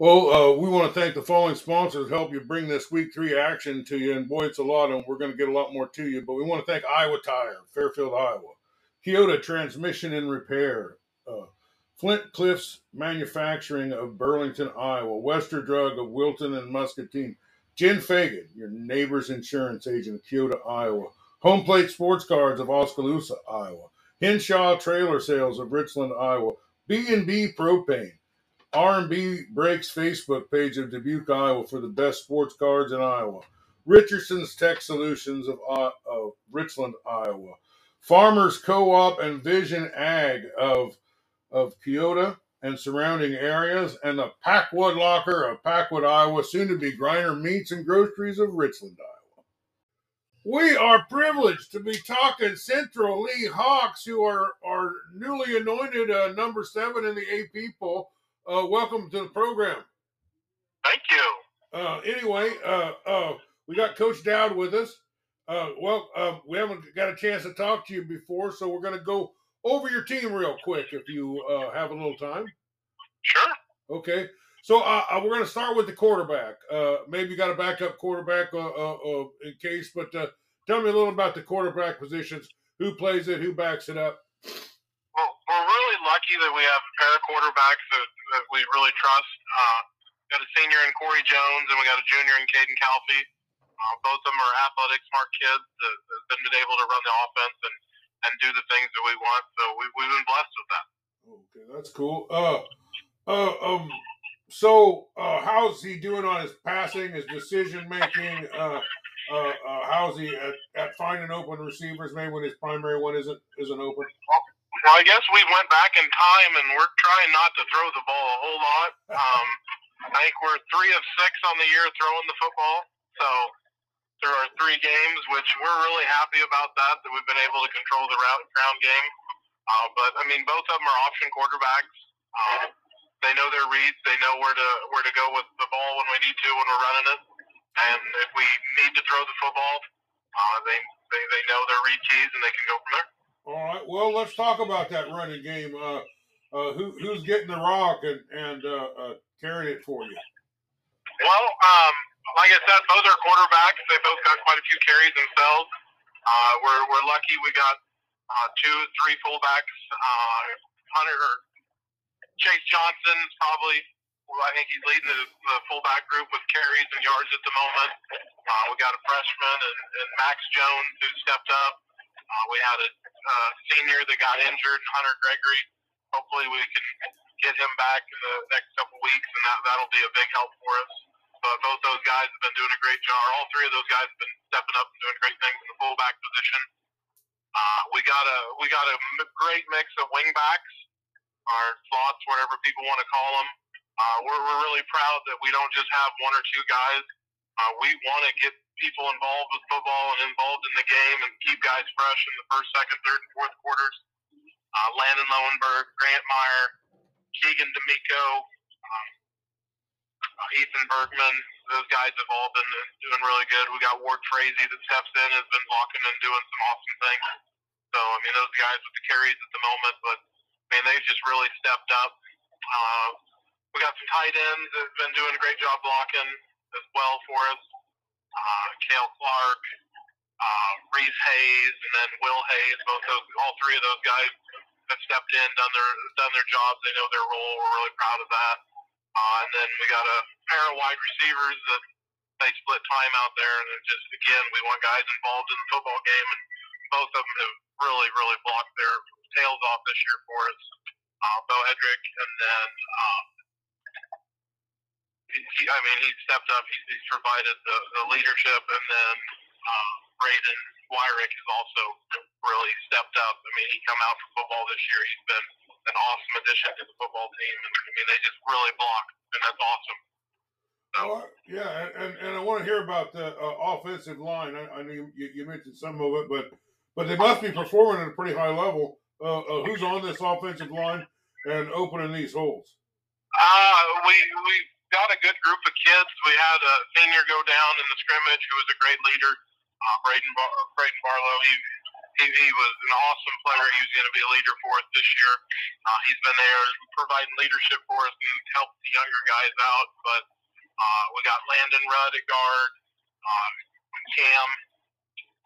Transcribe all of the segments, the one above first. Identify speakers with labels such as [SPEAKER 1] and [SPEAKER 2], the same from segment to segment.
[SPEAKER 1] Well, uh, we want to thank the following sponsors help you bring this week three action to you. And boy, it's a lot, and we're going to get a lot more to you. But we want to thank Iowa Tire, Fairfield, Iowa, Keota Transmission and Repair, uh, Flint Cliffs Manufacturing of Burlington, Iowa, Wester Drug of Wilton and Muscatine, Jen Fagan, your neighbor's insurance agent of Keota, Iowa, Home Plate Sports Cards of Oskaloosa, Iowa, Henshaw Trailer Sales of Richland, Iowa, B&B Propane, R&B Breaks Facebook page of Dubuque, Iowa for the best sports cards in Iowa. Richardson's Tech Solutions of, uh, of Richland, Iowa. Farmers Co-op and Vision Ag of of Keota and surrounding areas, and the Packwood Locker of Packwood, Iowa, soon to be Griner Meats and Groceries of Richland, Iowa. We are privileged to be talking Central Lee Hawks, who are, are newly anointed uh, number seven in the AP poll. Uh, welcome to the program.
[SPEAKER 2] Thank you.
[SPEAKER 1] Uh, anyway, uh, uh, we got Coach Dodd with us. Uh, well, uh, we haven't got a chance to talk to you before, so we're going to go over your team real quick if you uh, have a little time.
[SPEAKER 2] Sure.
[SPEAKER 1] Okay. So we're going to start with the quarterback. Uh, maybe you got a backup quarterback uh, uh, uh in case, but tell me a little about the quarterback positions. Who plays it? Who backs it up?
[SPEAKER 2] Well, we're really lucky that we have a pair of quarterbacks that, that we really trust. got a senior in Corey Jones, and we got a junior in Caden Calfee. both of them are athletic, smart kids that have been able to run the offense and and do the things that we want. So we, we've been blessed with that.
[SPEAKER 1] Okay, that's cool. Uh, uh, um, so uh, how's he doing on his passing, his decision making? Uh, uh, uh, how's he at, at finding open receivers? Maybe when his primary one isn't isn't open.
[SPEAKER 2] Well, I guess we went back in time, and we're trying not to throw the ball a whole lot. Um, I think we're three of six on the year throwing the football. So there are three games, which we're really happy about that, that we've been able to control the route ground game. Uh, but I mean, both of them are option quarterbacks. Uh, they know their reads. They know where to where to go with the ball when we need to when we're running it. And if we need to throw the football, uh, they, they they know their read keys and they can go from there.
[SPEAKER 1] All right. Well, let's talk about that running game. Uh, uh, who, who's getting the rock and and uh, uh, carrying it for you?
[SPEAKER 2] Well, um, like I said, both are quarterbacks. They both got quite a few carries themselves. Uh, we're, we're lucky we got uh, two, three fullbacks. Uh, Hunter Chase Johnson is probably, well, I think he's leading the, the fullback group with carries and yards at the moment. Uh, we got a freshman and, and Max Jones who stepped up. Uh, we had a uh, senior that got injured, Hunter Gregory. Hopefully, we can get him back in the next couple weeks, and that, that'll be a big help for us. But both those guys have been doing a great job. All three of those guys have been stepping up and doing great things in the fullback position. Uh, we got a we got a great mix of wingbacks, our slots, whatever people want to call them. Uh, we're, we're really proud that we don't just have one or two guys. Uh, we want to get people involved with football and involved in the game and keep guys fresh in the first, second, third, and fourth quarters. Uh, Landon Lowenberg, Grant Meyer, Keegan D'Amico, um, uh, Ethan Bergman. Those guys have all been doing really good. We got Ward Frazee that steps in, has been blocking and doing some awesome things. So I mean, those guys with the carries at the moment, but I mean, they've just really stepped up. Uh, we got some tight ends that have been doing a great job blocking as well for us. Uh, Kale Clark, uh, Reese Hayes, and then Will Hayes. Both those, all three of those guys have stepped in, done their done their jobs. They know their role. We're really proud of that. Uh, and then we got a pair of wide receivers that they split time out there. And just, again, we want guys involved in the football game. And both of them have really, really blocked their tails off this year for us. Uh, Bo Hedrick, and then um, he, I mean, he stepped up. He's, he's provided the, the leadership, and then uh, Braden Wyrick has also really stepped up. I mean, he come out for football this year. He's been an awesome addition to the football team. And, I mean, they just really block, and that's awesome.
[SPEAKER 1] So. Well, yeah, and, and I want to hear about the uh, offensive line. I, I know you, you, mentioned some of it, but but they must be performing at a pretty high level. Uh, uh, who's on this offensive line and opening these holes?
[SPEAKER 2] Uh, we we got a good group of kids. We had a senior go down in the scrimmage who was a great leader, uh, Braden Bar- Braden Barlow. He he, he was an awesome player. He was going to be a leader for us this year. Uh, he's been there providing leadership for us and helped the younger guys out. But uh, we got Landon Rudd at guard. Uh, Cam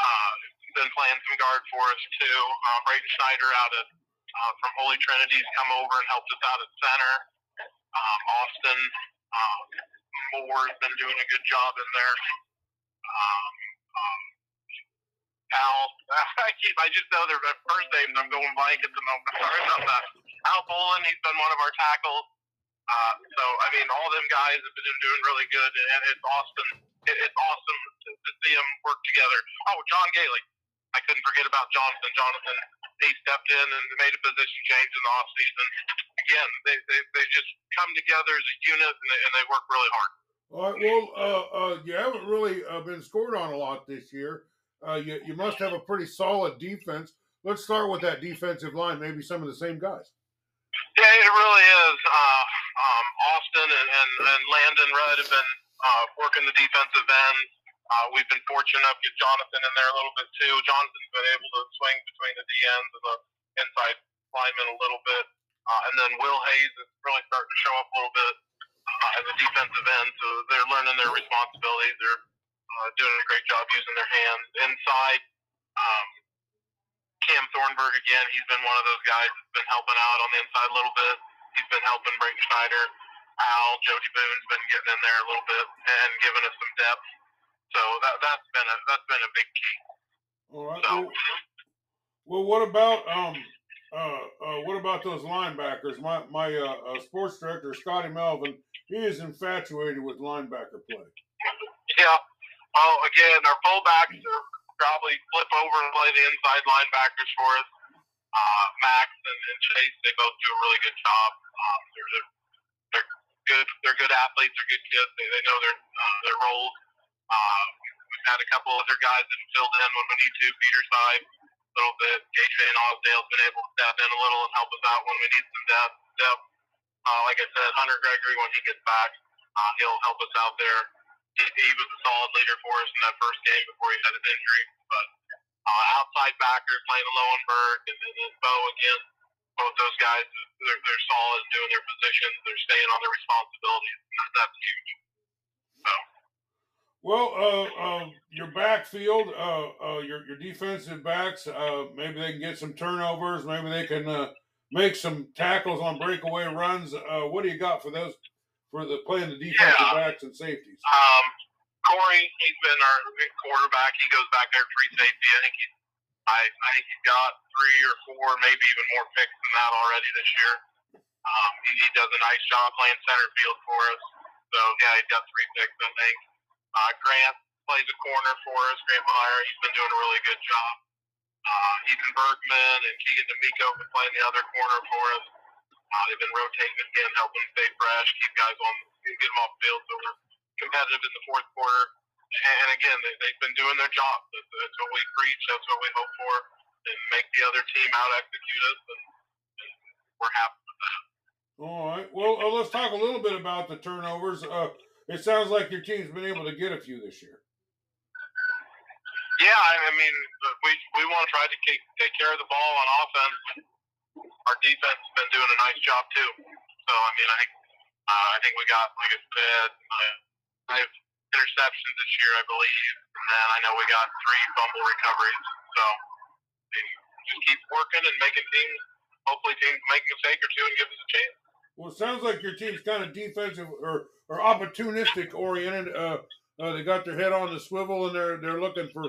[SPEAKER 2] uh, been playing some guard for us too. Uh, Braden Schneider out of uh, from Holy Trinity's come over and helped us out at center. Um, Austin um, Moore has been doing a good job in there. Um, um, Al, I keep, I just know their first names. I'm going blank at the moment. Sorry about that. Al Bolin, he's been one of our tackles. Uh, so I mean, all them guys have been doing really good, and it's awesome. It, it's awesome to, to see them work together. Oh, John Gailey, I couldn't forget about Jonathan. Jonathan, he stepped in and made a position change in the off season. Again, they, they, they just come together as a unit and they, and they work really hard.
[SPEAKER 1] All right. Well, uh, uh, you haven't really uh, been scored on a lot this year. Uh, you, you must have a pretty solid defense. Let's start with that defensive line. Maybe some of the same guys.
[SPEAKER 2] Yeah, it really is. Uh, um, Austin and, and, and Landon Rudd have been uh, working the defensive end. Uh, we've been fortunate enough to get Jonathan in there a little bit too. Jonathan's been able to swing between the D ends and the inside linemen a little bit. Uh, and then Will Hayes is really starting to show up a little bit uh, as a defensive end. So they're learning their responsibilities. They're uh, doing a great job using their hands. Inside, um, Cam Thornburg again. He's been one of those guys that's been helping out on the inside a little bit. He's been helping Braden Schneider. Al, Jody Boone's been getting in there a little bit and giving us some depth. So that that's been a that's been a big key.
[SPEAKER 1] All right. So, well, well, what about um uh, uh what about those linebackers? My my uh, uh, sports director Scotty Melvin, he is infatuated with linebacker play.
[SPEAKER 2] Yeah. Oh, again, our fullbacks are probably flip over and play the inside linebackers for us. Uh, Max and, and Chase, they both do a really good job. Um, they're, they're, they're good. They're good athletes. They're good kids. They, they know their uh, their roles. Uh, we've had a couple other guys that have filled in when we need to. Peter side little bit. Van Osdale's been able to step in a little and help us out when we need some depth. depth. Uh, like I said, Hunter Gregory, when he gets back, uh, he'll help us out there. He, he was a solid leader for us in that first game before he had an injury. But uh, outside backers, Lane Lowenberg and, and, and Bo again, both those guys, they're, they're solid doing their positions. They're staying on their responsibilities. That's huge. So.
[SPEAKER 1] Well, uh, uh, your backfield, uh, uh, your your defensive backs, uh, maybe they can get some turnovers. Maybe they can uh, make some tackles on breakaway runs. Uh, what do you got for those for the playing the defensive
[SPEAKER 2] Yeah.
[SPEAKER 1] backs and safeties?
[SPEAKER 2] Um, Corey, he's been our quarterback. He goes back there free safety. I think he's, I, I think he's got three or four, maybe even more picks than that already this year. Um, he, he does a nice job playing center field for us. So yeah, he's got three picks, I think. Uh, Grant plays a corner for us. Grant Meyer, he's been doing a really good job. Uh, Ethan Bergman and Keegan D'Amico have been playing the other corner for us. Uh, they've been rotating again, helping stay fresh, keep guys on, get them off field so we're competitive in the fourth quarter. And again, they, they've been doing their job. That's, that's what we preach. That's what we hope for, and make the other team out execute us. And, and we're happy with that.
[SPEAKER 1] All right. Well, uh, let's talk a little bit about the turnovers. Uh, it sounds like your team's been able to get a few this year.
[SPEAKER 2] Yeah, I, I mean, we we want to try to take, take care of the ball on offense. Our defense has been doing a nice job too. So I mean, I think uh, I think we got like I said, uh, five interceptions this year, I believe, and then I know we got three fumble recoveries. So I mean, just keep working and making teams. Hopefully, teams make a mistake or two and give us a chance.
[SPEAKER 1] Well, it sounds like your team's kind of defensive or, or opportunistic oriented. Uh, uh, they got their head on the swivel and they're they're looking for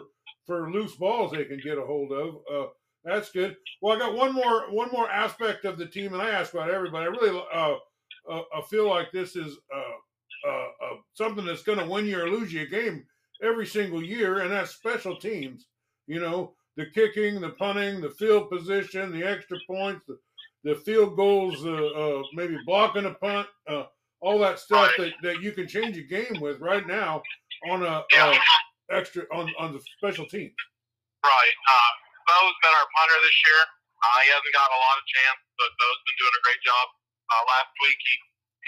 [SPEAKER 1] for loose balls they can get a hold of. Uh, that's good. Well, I got one more one more aspect of the team, and I ask about everybody. I really uh, uh, I feel like this is uh, uh, uh, something that's going to win you or lose you a game every single year, and that's special teams. You know, the kicking, the punting, the field position, the extra points, the, the field goals, uh, uh, maybe blocking a punt, uh, all that stuff that, that you can change a game with right now on a
[SPEAKER 2] Yeah.
[SPEAKER 1] uh, extra on, on the special team.
[SPEAKER 2] Right. Uh, Bo's been our punter this year. Uh, he hasn't gotten a lot of chance, but Bo's been doing a great job. Uh, last week he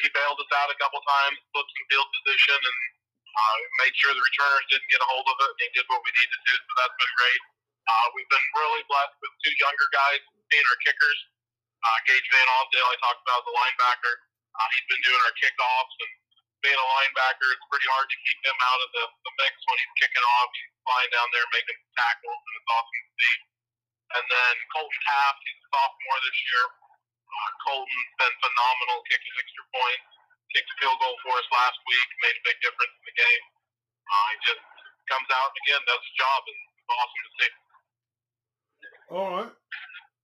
[SPEAKER 2] he bailed us out a couple times, flipped some field position, and uh, made sure the returners didn't get a hold of it. He did what we needed to do, so that's been great. Uh, we've been really blessed with two younger guys being our kickers. Uh, Gage Van Osdale, I talked about the linebacker. Uh, he's been doing our kickoffs and being a linebacker, it's pretty hard to keep him out of the, the mix when he's kicking off. He's flying down there making tackles, and it's awesome to see. And then Colton Taft, he's a sophomore this year. Uh, Colton's been phenomenal kicking extra points. Kicked a field goal for us last week, made a big difference in the game. Uh, he just comes out again does his job, and it's awesome to see.
[SPEAKER 1] All right.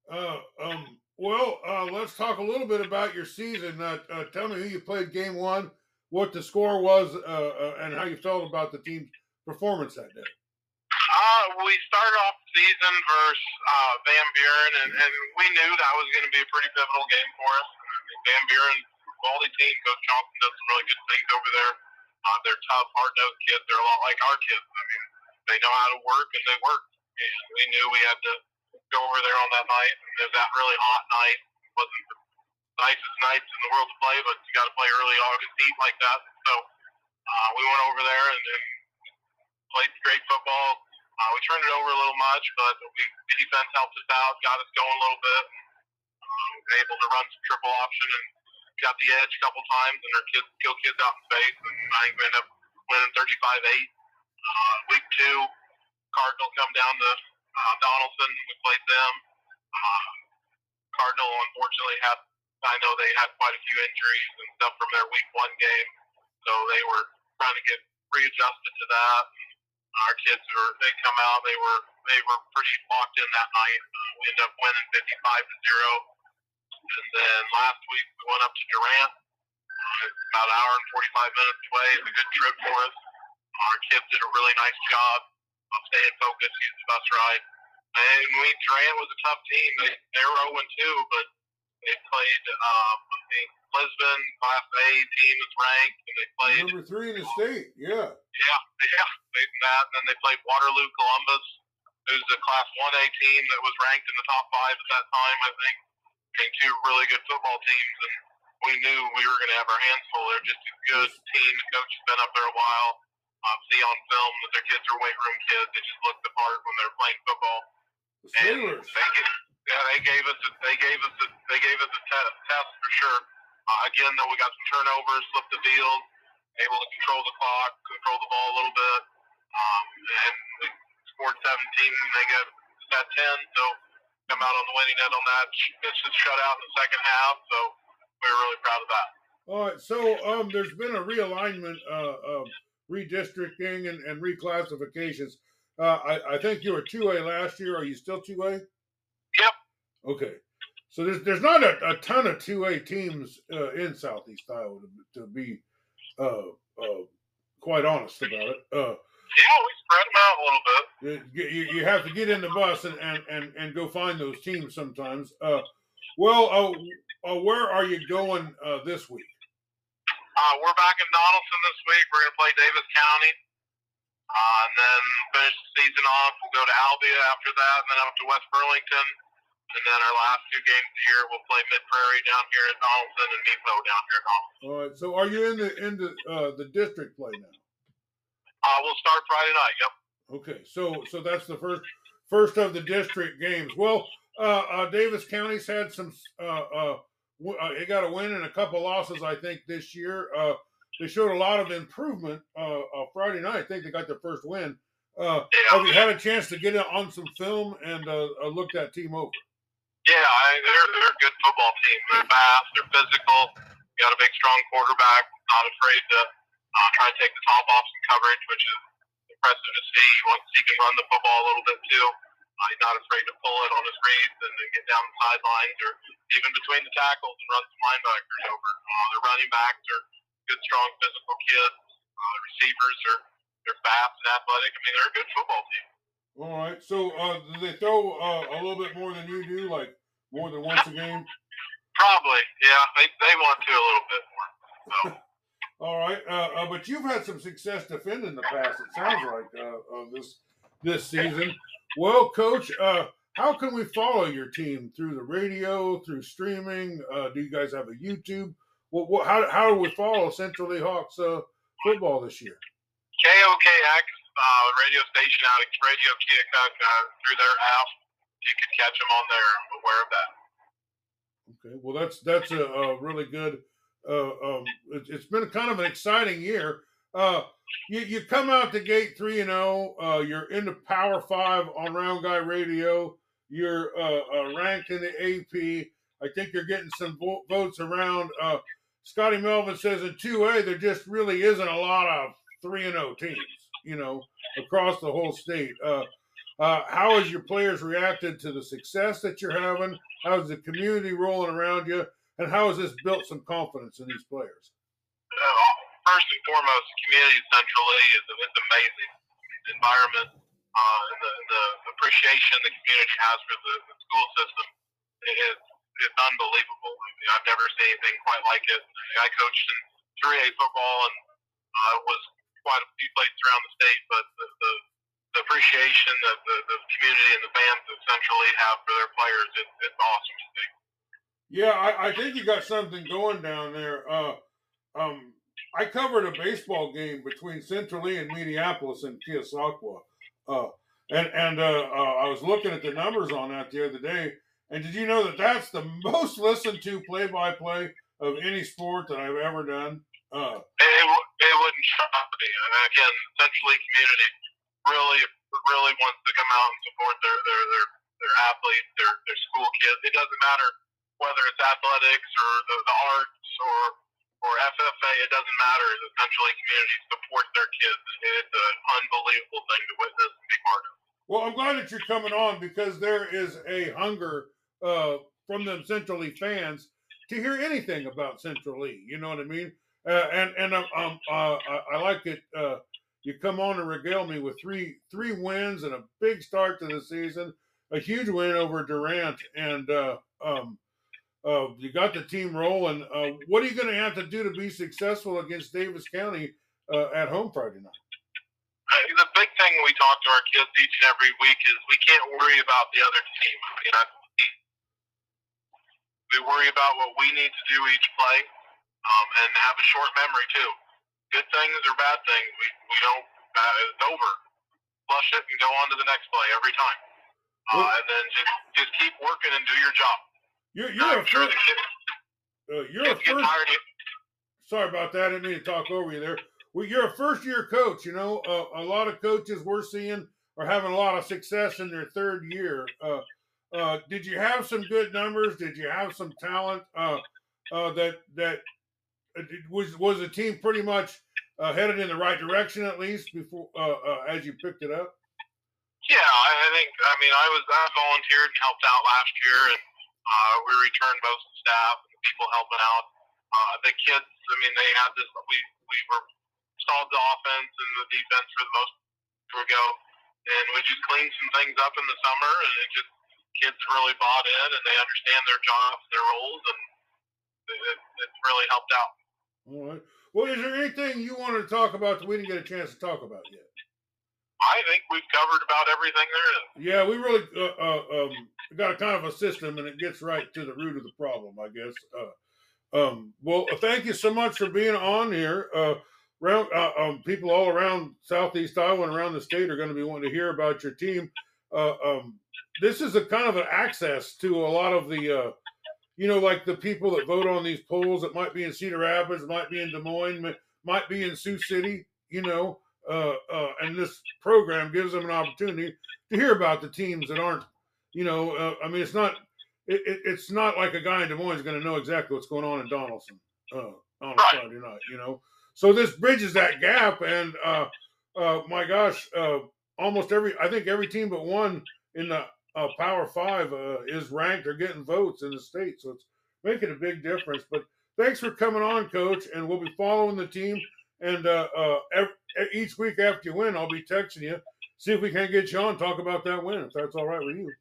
[SPEAKER 1] Uh, um, well, uh, let's talk a little bit about your season. Uh, uh, tell me who you played game one, what the score was, uh, uh, and how you felt about the team's performance that day.
[SPEAKER 2] Uh, we started off the season versus Van Buren, and, and we knew that was going to be a pretty pivotal game for us. Van Buren, quality team. Coach Johnson does some really good things over there. They're tough, hard-nosed kids. They're a lot like our kids. I mean, they know how to work, and they work. And we knew we had to go over there on that night. It that really hot night. It wasn't the nicest nights in the world to play, but you got to play early August heat like that. So uh, we went over there and, and played great football. Uh, we turned it over a little much, but we defense helped us out, got us going a little bit. Um, able to run some triple option and got the edge a couple times, and our kids kill kids out in space. And I think we ended up winning 35-8. Uh, week two, Cardinal come down to uh, Donnellson. We played them. Uh, Cardinal unfortunately had, I know they had quite a few injuries and stuff from their week one game, so they were trying to get readjusted to that. Our kids were, they come out, they were, they were pretty locked in that night. We ended up winning 55 to zero. And then last week we went up to Durant. Uh, about an hour and 45 minutes away. It's a good trip for us. Our kids did a really nice job of staying focused, getting the bus ride. And we Durant was a tough team. They they were 0 2, but they played um, I think Lisbon Class A team is ranked, and they played
[SPEAKER 1] Number three in the state. Yeah.
[SPEAKER 2] yeah yeah they that. And then they played Waterloo Columbus, who's a Class 1A team that was ranked in the top five at that time. I think. And two really good football teams, and we knew we were going to have our hands full. They're just a good team. The coach has been up there a while. Uh, see on film that their kids are weight room kids. They just look the part when they're playing football.
[SPEAKER 1] The
[SPEAKER 2] And
[SPEAKER 1] Sailors.
[SPEAKER 2] they, yeah, they gave us a, they gave us a, they gave us a test, test for sure. Uh, again, though, we got some turnovers, flipped the field, able to control the clock, control the ball a little bit, um, and we scored 17. And they got that 10, so come out on the winning end on that. It's just shut out in the second half, so we were really proud of that.
[SPEAKER 1] All right. So um, there's been a realignment, uh, of redistricting and, and reclassifications. Uh, I, I think you were two A last year. Are you still two A?
[SPEAKER 2] Yep.
[SPEAKER 1] Okay. So there's there's not a, a ton of two A teams uh, in Southeast Iowa to, to be uh, uh, quite honest about it. Uh,
[SPEAKER 2] Yeah, we spread them out a little bit.
[SPEAKER 1] you, you, have to get in the bus and, and, and, and go find those teams sometimes. Uh, well, where are you going uh, this week?
[SPEAKER 2] Uh, we're back in Donnellson this week. We're going to play Davis County. Uh, and then finish the season off. We'll go to Albia after that, and then up to West Burlington. And then our last two games of the year, we'll play Mid Prairie down here at Donnellson and Mepo down here at Donnellson.
[SPEAKER 1] All right. So are you in the in the uh, the district play now?
[SPEAKER 2] Uh, we'll start Friday night. Yep.
[SPEAKER 1] Okay. So so that's the first first of the district games. Well, uh, uh, Davis County's had some. Uh, uh, w- uh, they got a win and a couple losses, I think, this year. Uh, they showed a lot of improvement uh, uh, Friday night. I think they got their first win. Uh, have you had a chance to get on some film and uh, uh, look that team over?
[SPEAKER 2] Yeah, I, they're they're a good football team. They're fast. They're physical. You got a big, strong quarterback. Not afraid to uh, try to take the top off some coverage, which is impressive to see. Once he can run the football a little bit too. Uh, he's not afraid to pull it on his reads and then get down the sidelines or even between the tackles and run some linebackers over. Uh, their running backs are good, strong, physical kids. Uh, receivers are they're fast and athletic. I mean, they're a good football team.
[SPEAKER 1] All right. So uh, do they throw uh, a little bit more than you do, like more than once a game?
[SPEAKER 2] Probably, yeah. They they want to a little bit more. So.
[SPEAKER 1] All right, uh, uh, but you've had some success defending the pass. It sounds like uh, uh, this this season. Well, Coach, uh, how can we follow your team through the radio, through streaming? Uh, do you guys have a YouTube? What, what, how how do we follow Central Lee Hawks uh, football this year?
[SPEAKER 2] KOKX uh, radio station out of Radio Keokuk uh, through their app. You can catch them on there. I'm aware of that.
[SPEAKER 1] Okay, well that's that's a, a really good. Uh, um, it, it's been kind of an exciting year. Uh, you, you come out the gate three and zero. Uh, you're in the Power Five on Round Guy Radio. You're uh, uh, ranked in the AP. I think you're getting some vo- votes around. Scotty Melvin says in two A there just really isn't a lot of three and zero teams. You know, across the whole state. Uh, uh, how has your players reacted to the success that you're having? How's the community rolling around you? And how has this built some confidence in these players?
[SPEAKER 2] Uh, first and foremost, the community Central Lee is, is amazing. The environment uh, the, the appreciation the community has for the, the school system is, is unbelievable. I've never seen anything quite like it. I coached in 3A football and uh, was quite a few places around the state, but the, the, the appreciation that the, the community and the fans essentially have for their players, it, it's awesome to see.
[SPEAKER 1] Yeah, I, I think you got something going down there. Uh, um, I covered a baseball game between Central Lee and Mediapolis and Keosauqua. Uh, and and uh, uh, I was looking at the numbers on that the other day. And did you know that that's the most listened to play by play of any sport that I've ever done? Uh,
[SPEAKER 2] it, it, wouldn't shock me. And again, Central Lee community really, really wants to come out and support their their their, their athletes, their their school kids. It doesn't matter whether it's athletics or the, the arts or or FFA, it doesn't matter. The Central Lee community supports their kids. It's an unbelievable thing to witness and be part of.
[SPEAKER 1] Well, I'm glad that you're coming on because there is a hunger uh, from them Central Lee fans to hear anything about Central Lee. You know what I mean? Uh, and and um, um uh, I, I, like it. Uh, you come on and regale me with three three wins and a big start to the season, a huge win over Durant, and uh, um, uh, you got the team rolling. What are you going to have to do to be successful against Davis County at home Friday night?
[SPEAKER 2] The big thing we talk to our kids each and every week is we can't worry about the other team. We worry about what we need to do each play, um, and have a short memory too. Good things or bad things, we we don't. Uh, it's over. Flush it and go on to the next play every time. Uh, well, and then just just keep working and do your job.
[SPEAKER 1] You're you're a sure first. Uh, you're a first. Sorry about that. I didn't mean to talk over you there. Well, you're a first year coach. You know, uh, a lot of coaches we're seeing are having a lot of success in their third year. Uh, uh, did you have some good numbers? Did you have some talent uh, uh, that that uh, was was the team pretty much uh, headed in the right direction at least before as you picked it up?
[SPEAKER 2] Yeah, I think. I mean, I was I volunteered and helped out last year, and we returned most of the staff and people helping out. the kids, I mean, they had this. We we were solved the offense and the defense for the most ago, and we just cleaned some things up in the summer, and it just kids really bought in and they understand their jobs, their roles, and it, it's really helped out.
[SPEAKER 1] All right. Well, is there anything you wanted to talk about that we didn't get a chance to talk about yet?
[SPEAKER 2] I think we've covered about everything there is.
[SPEAKER 1] Yeah, we really uh, uh, um, got a kind of a system, and it gets right to the root of the problem, I guess. Uh, um, well, thank you so much for being on here. Uh, around, uh, um, people all around Southeast Iowa and around the state are going to be wanting to hear about your team. Uh, this is a kind of an access to a lot of the you know, like the people that vote on these polls that might be in Cedar Rapids, might be in Des Moines, might be in Sioux City, you know, uh, uh, and this program gives them an opportunity to hear about the teams that aren't, you know, uh, I mean, it's not, it, it, it's not like a guy in Des Moines is going to know exactly what's going on in Donnellson uh, on a Friday night, you know. So this bridges that gap, and uh, uh, my gosh, almost every, I think every team but one in the uh, Power Five uh, is ranked or getting votes in the state, so it's making a big difference. But thanks for coming on, Coach, and we'll be following the team. And uh, uh every, each week after you win, I'll be texting you, see if we can't get you on, talk about that win, if that's all right with you.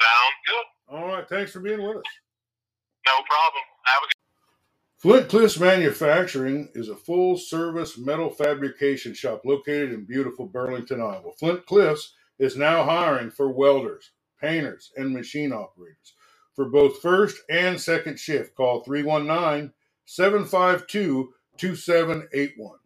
[SPEAKER 2] Sounds good.
[SPEAKER 1] All right, thanks for being with us.
[SPEAKER 2] No problem. Have a good.
[SPEAKER 1] Flint Cliffs Manufacturing is a full service metal fabrication shop located in beautiful Burlington, Iowa. Flint Cliffs is now hiring for welders, painters, and machine operators for both first and second shift. Call 319 752 2781.